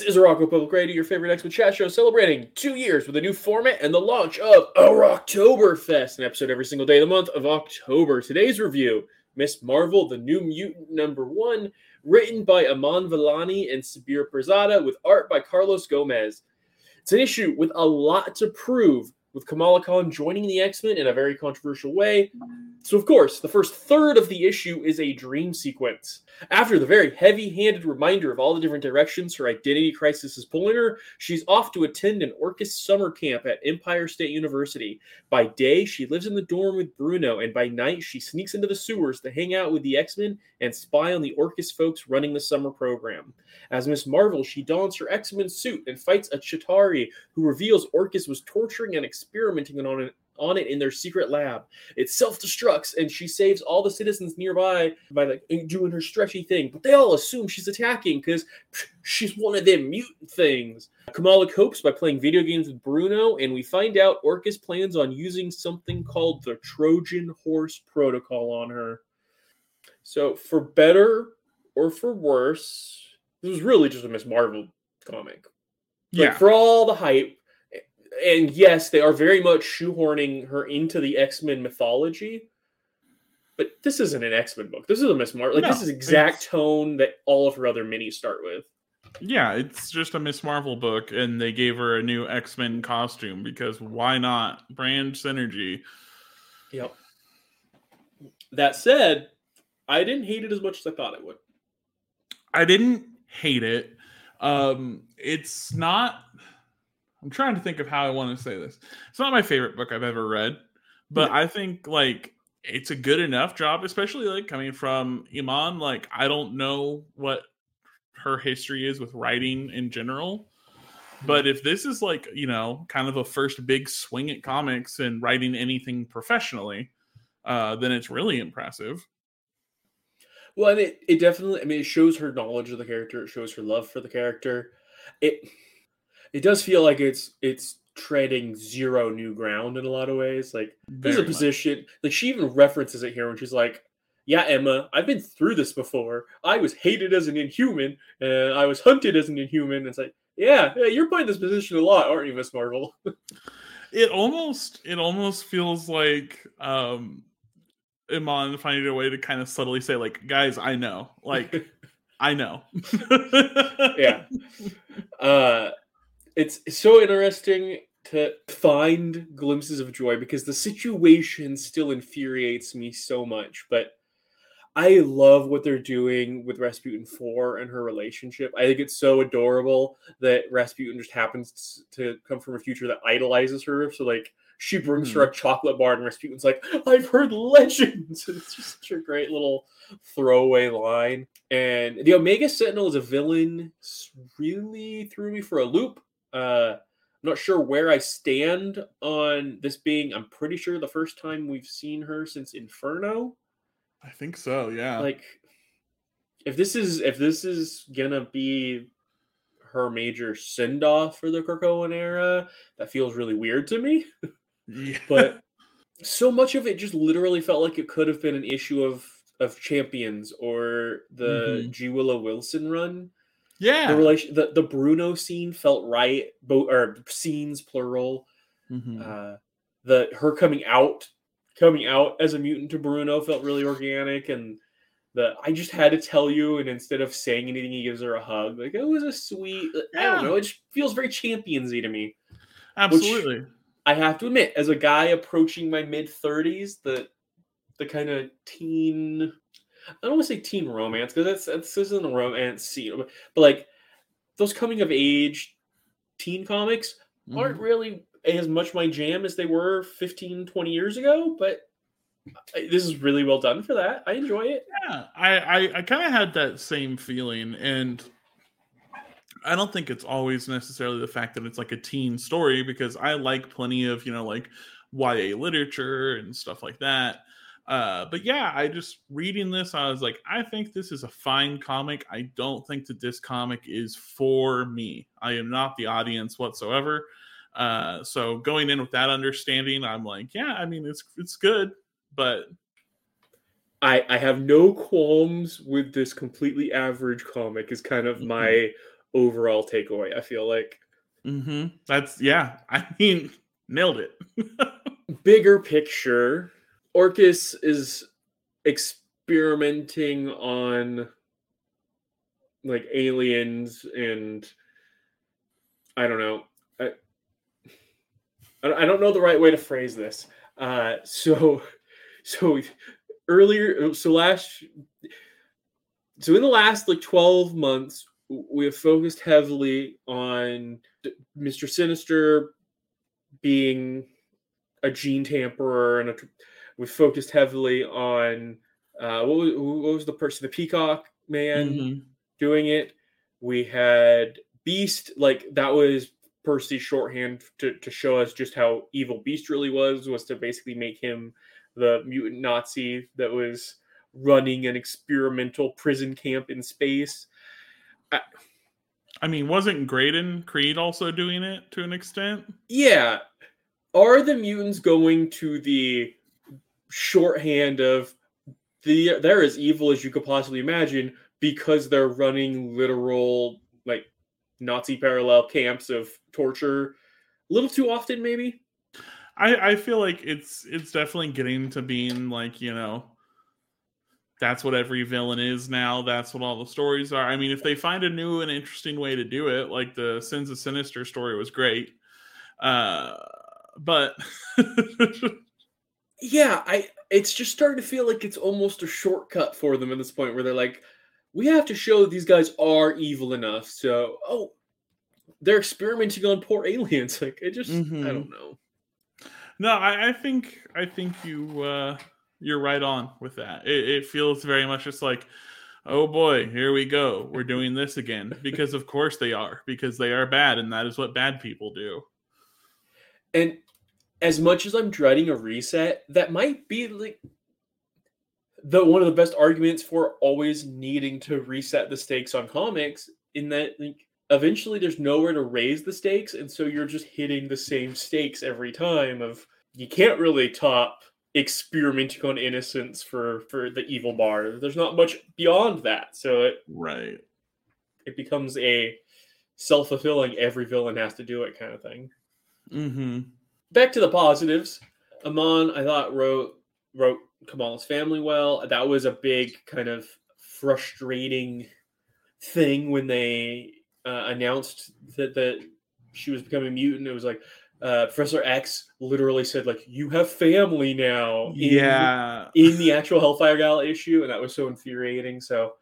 This is Arakko Public Radio, your favorite X Men chat show, celebrating two years with a new format and the launch of Arakktoberfest, an episode every single day of the month of October. Today's review: Miss Marvel, the New Mutant number one, written by Iman Vellani and Sabir Pirzada, with art by Carlos Gomez. It's an issue with a lot to prove, with Kamala Khan joining the X Men in a very controversial way. So, of course, the first third of the issue is a dream sequence. After the very heavy handed reminder of all the different directions her identity crisis is pulling her, she's off to attend an Orchis summer camp at Empire State University. By day, she lives in the dorm with Bruno, and by night, she sneaks into the sewers to hang out with the X Men and spy on the Orchis folks running the summer program. As Miss Marvel, she dons her X Men suit and fights a Chitauri who reveals Orchis was torturing and experimenting on it. On it in their secret lab, it self-destructs, and she saves all the citizens nearby by like doing her stretchy thing. But they all assume she's attacking because she's one of them mutant things. Kamala copes by playing video games with Bruno, and we find out Orchis plans on using something called the Trojan Horse Protocol on her. So, for better or for worse, this was really just a Miss Marvel comic. Like, Yeah. for all the hype, and yes, they are very much shoehorning her into the X Men mythology. But this isn't an X Men book. This is a Miss Marvel. Like this No, is exact tone that all of her other minis start with. Yeah, it's just a Miss Marvel book, and they gave her a new X Men costume because why not? Brand synergy. Yep. That said, I didn't hate it as much as I thought I would. I didn't hate it. Um, it's not. I'm trying to think of how I want to say this. It's not my favorite book I've ever read, but I think like it's a good enough job, especially like coming from Iman. Like I don't know what her history is with writing in general. But if this is like, you know, kind of a first big swing at comics and writing anything professionally, uh, then it's really impressive. Well, and it, it definitely, I mean, it shows her knowledge of the character. It shows her love for the character. It it does feel like it's it's treading zero new ground in a lot of ways. Like there's a Very much. position, like she even references it here when she's like, "Yeah, Emma, I've been through this before. I was hated as an Inhuman, and I was hunted as an Inhuman." It's like, yeah, yeah, you're playing this position a lot, aren't you, Miss Marvel? it almost it almost feels like um Iman finding a way to kind of subtly say like guys I know like I know yeah. Uh, it's so interesting to find glimpses of joy because the situation still infuriates me so much. But I love what they're doing with Rasputin 4 and her relationship. I think it's so adorable that Rasputin just happens to come from a future that idolizes her. So, like, she brings hmm. her a chocolate bar, and Rasputin's like, I've heard legends. And It's just such a great little throwaway line. And the Omega Sentinel is a villain. Really threw me for a loop. Uh, I'm not sure where I stand on this being. I'm pretty sure the first time we've seen her since Inferno. I think so yeah Like, if this is if this is gonna be her major send off for the Krakoan era, that feels really weird to me. yeah. But so much of it just literally felt like it could have been an issue of of Champions or the Mhm. G Willow Wilson run. Yeah The relation, the, the Bruno scene felt right. Both or scenes plural. Mhm. Uh, the her coming out, coming out as a mutant to Bruno felt really organic, and the I just had to tell you, and instead of saying anything, he gives her a hug. Like it was a sweet. I don't know. It just feels very championsy to me. absolutely I have to admit, as a guy approaching my mid thirties, the the kind of teen I don't want to say teen romance because that's that's this isn't a romance scene, but, but like those coming of age teen comics aren't Mhm. really as much my jam as they were 15, 20 years ago, but this is really well done for that. I enjoy it. Yeah, I I, I kind of had that same feeling, and I don't think it's always necessarily the fact that it's like a teen story because I like plenty of you know like YA literature and stuff like that. Uh, but yeah, I just reading this, I was like, I think this is a fine comic. I don't think that this comic is for me. I am not the audience whatsoever. Uh, so going in with that understanding, I'm like, yeah, I mean, it's it's good, but I I have no qualms with this completely average comic. Is kind of my overall takeaway. I feel like hmm that's yeah. I mean, nailed it. bigger picture, Orchis is experimenting on like aliens and I don't know. I I don't know the right way to phrase this. Uh, so so earlier so last so in the last like 12 months we have focused heavily on Mr. Sinister being a gene tamperer and a, we focused heavily on uh, what, was, what was the person the peacock man Mhm. doing it we had beast like that was percy's shorthand to, to show us just how evil beast really was was to basically make him the mutant nazi that was running an experimental prison camp in space I mean, wasn't Graydon Creed also doing it to an extent? yeah are the mutants going to the shorthand of the they're as evil as you could possibly imagine because they're running literal like nazi parallel camps of torture a little too often maybe I I feel like it's it's definitely getting to being like you know that's what every villain is now. That's what all the stories are. I mean, if they find a new and interesting way to do it, like the Sins of Sinister story was great, uh, but yeah i it's just starting to feel like it's almost a shortcut for them at this point where they're like we have to show these guys are evil enough so oh they're experimenting on poor aliens like it just i Mhm. don't know no, I, I think I think you uh, you're right on with that. It, it feels very much just like, oh boy, here we go. We're doing this again because of course they are because they are bad and that is what bad people do. And as much as I'm dreading a reset, that might be like the one of the best arguments for always needing to reset the stakes on comics. In that, like, eventually there's nowhere to raise the stakes, and so you're just hitting the same stakes every time. Of you can't really top experimenting on innocence for for the evil bar. There's not much beyond that, so it Right. it becomes a self fulfilling. Every villain has to do it kind of thing. Mm-hmm. Back to the positives. Iman, I thought wrote wrote Kamala's family well. That was a big kind of frustrating thing when they uh, announced that that she was becoming mutant. It was like uh, Professor X literally said like you have family now. in- Yeah. in the actual Hellfire Gala issue, and that was so infuriating. So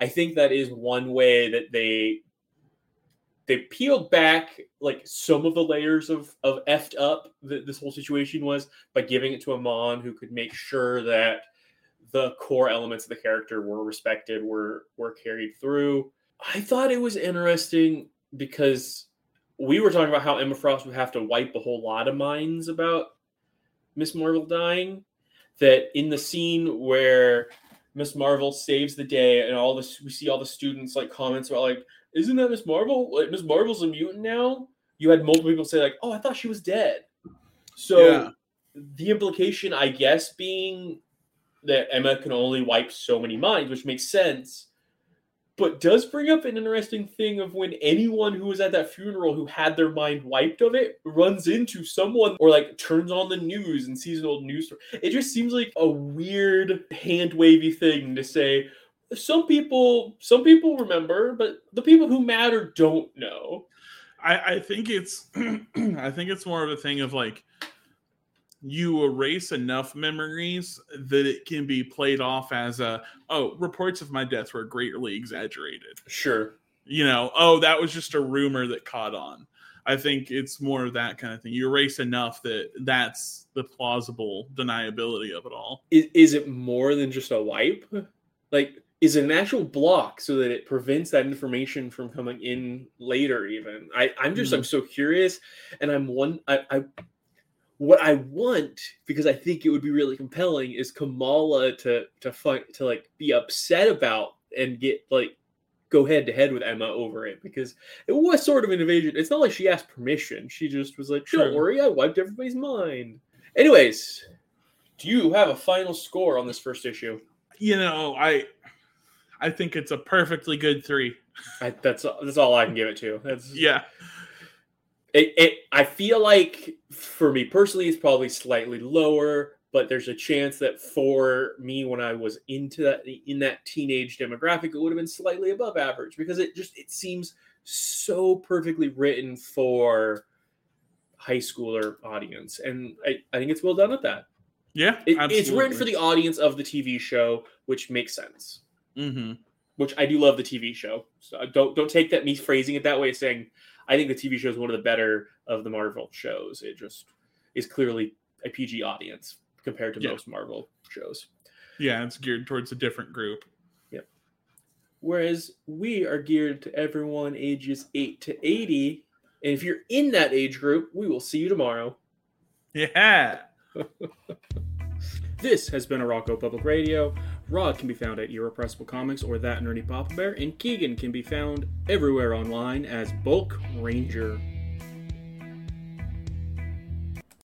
I think that is one way that they they peeled back like some of the layers of of effed up that this whole situation was by giving it to Iman, who could make sure that the core elements of the character were respected, were were carried through. I thought it was interesting because we were talking about how Emma Frost would have to wipe a whole lot of minds about Miss Marvel dying that in the scene where Miss Marvel saves the day and all this we see all the students like comments about like isn't that Miss Marvel like Miss Marvel's a mutant now you had multiple people say like oh I thought she was dead so Yeah. the implication I guess being that Emma can only wipe so many minds which makes sense but does bring up an interesting thing of when anyone who was at that funeral who had their mind wiped of it runs into someone or like turns on the news and sees an old news story. It just seems like a weird hand wavy thing to say. Some people, some people remember, but the people who matter don't know. I, I think it's I think it's more of a thing of like you erase enough memories that it can be played off as a oh reports of my death were greatly exaggerated Sure. you know oh that was just a rumor that caught on i think it's more of that kind of thing you erase enough that that's the plausible deniability of it all Is, is it more than just a wipe? Like, is an actual block so that it prevents that information from coming in later? Even I, I'm just I'm mm-hmm. so curious, and I'm one. I, I what I want because I think it would be really compelling is Kamala to to find to like be upset about and get like go head to head with Emma over it because it was sort of an invasion. It's not like she asked permission. She just was like, "Don't True. worry, I wiped everybody's mind." Anyways, do you have a final score on this first issue? You know, I I think it's a perfectly good three. I, that's that's all I can give it to. That's Yeah. It, it I feel like for me personally, it's probably slightly lower, but there's a chance that for me, when I was into that in that teenage demographic, it would have been slightly above average because it just it seems so perfectly written for high schooler audience, and I, I think it's well done at that. Yeah. It, it's written for the audience of the TV show, which makes sense. Hmm Which I do love the TV show. So don't don't take that me phrasing it that way, saying I think the TV show is one of the better of the Marvel shows. It just is clearly a PG audience compared to Yeah. most Marvel shows. Yeah, it's geared towards a different group. Yep. Whereas we are geared to everyone ages 8 to 80. And if you're in that age group, we will see you tomorrow. Yeah. This has been Arakko Public Radio. Rod can be found at Irrepressible Comics or That Nerdy Papa Bear, and Keegan can be found everywhere online as Bulk Ranger.